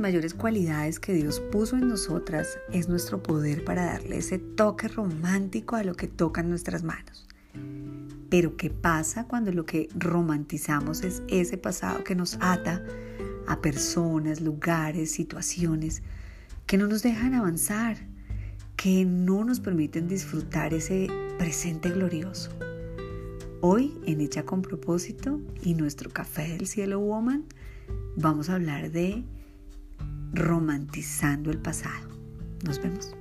mayores cualidades que Dios puso en nosotras es nuestro poder para darle ese toque romántico a lo que toca en nuestras manos. Pero ¿qué pasa cuando lo que romantizamos es ese pasado que nos ata a personas, lugares, situaciones que no nos dejan avanzar, que no nos permiten disfrutar ese presente glorioso? Hoy en Hecha con propósito y nuestro café del cielo woman vamos a hablar de romantizando el pasado. Nos vemos.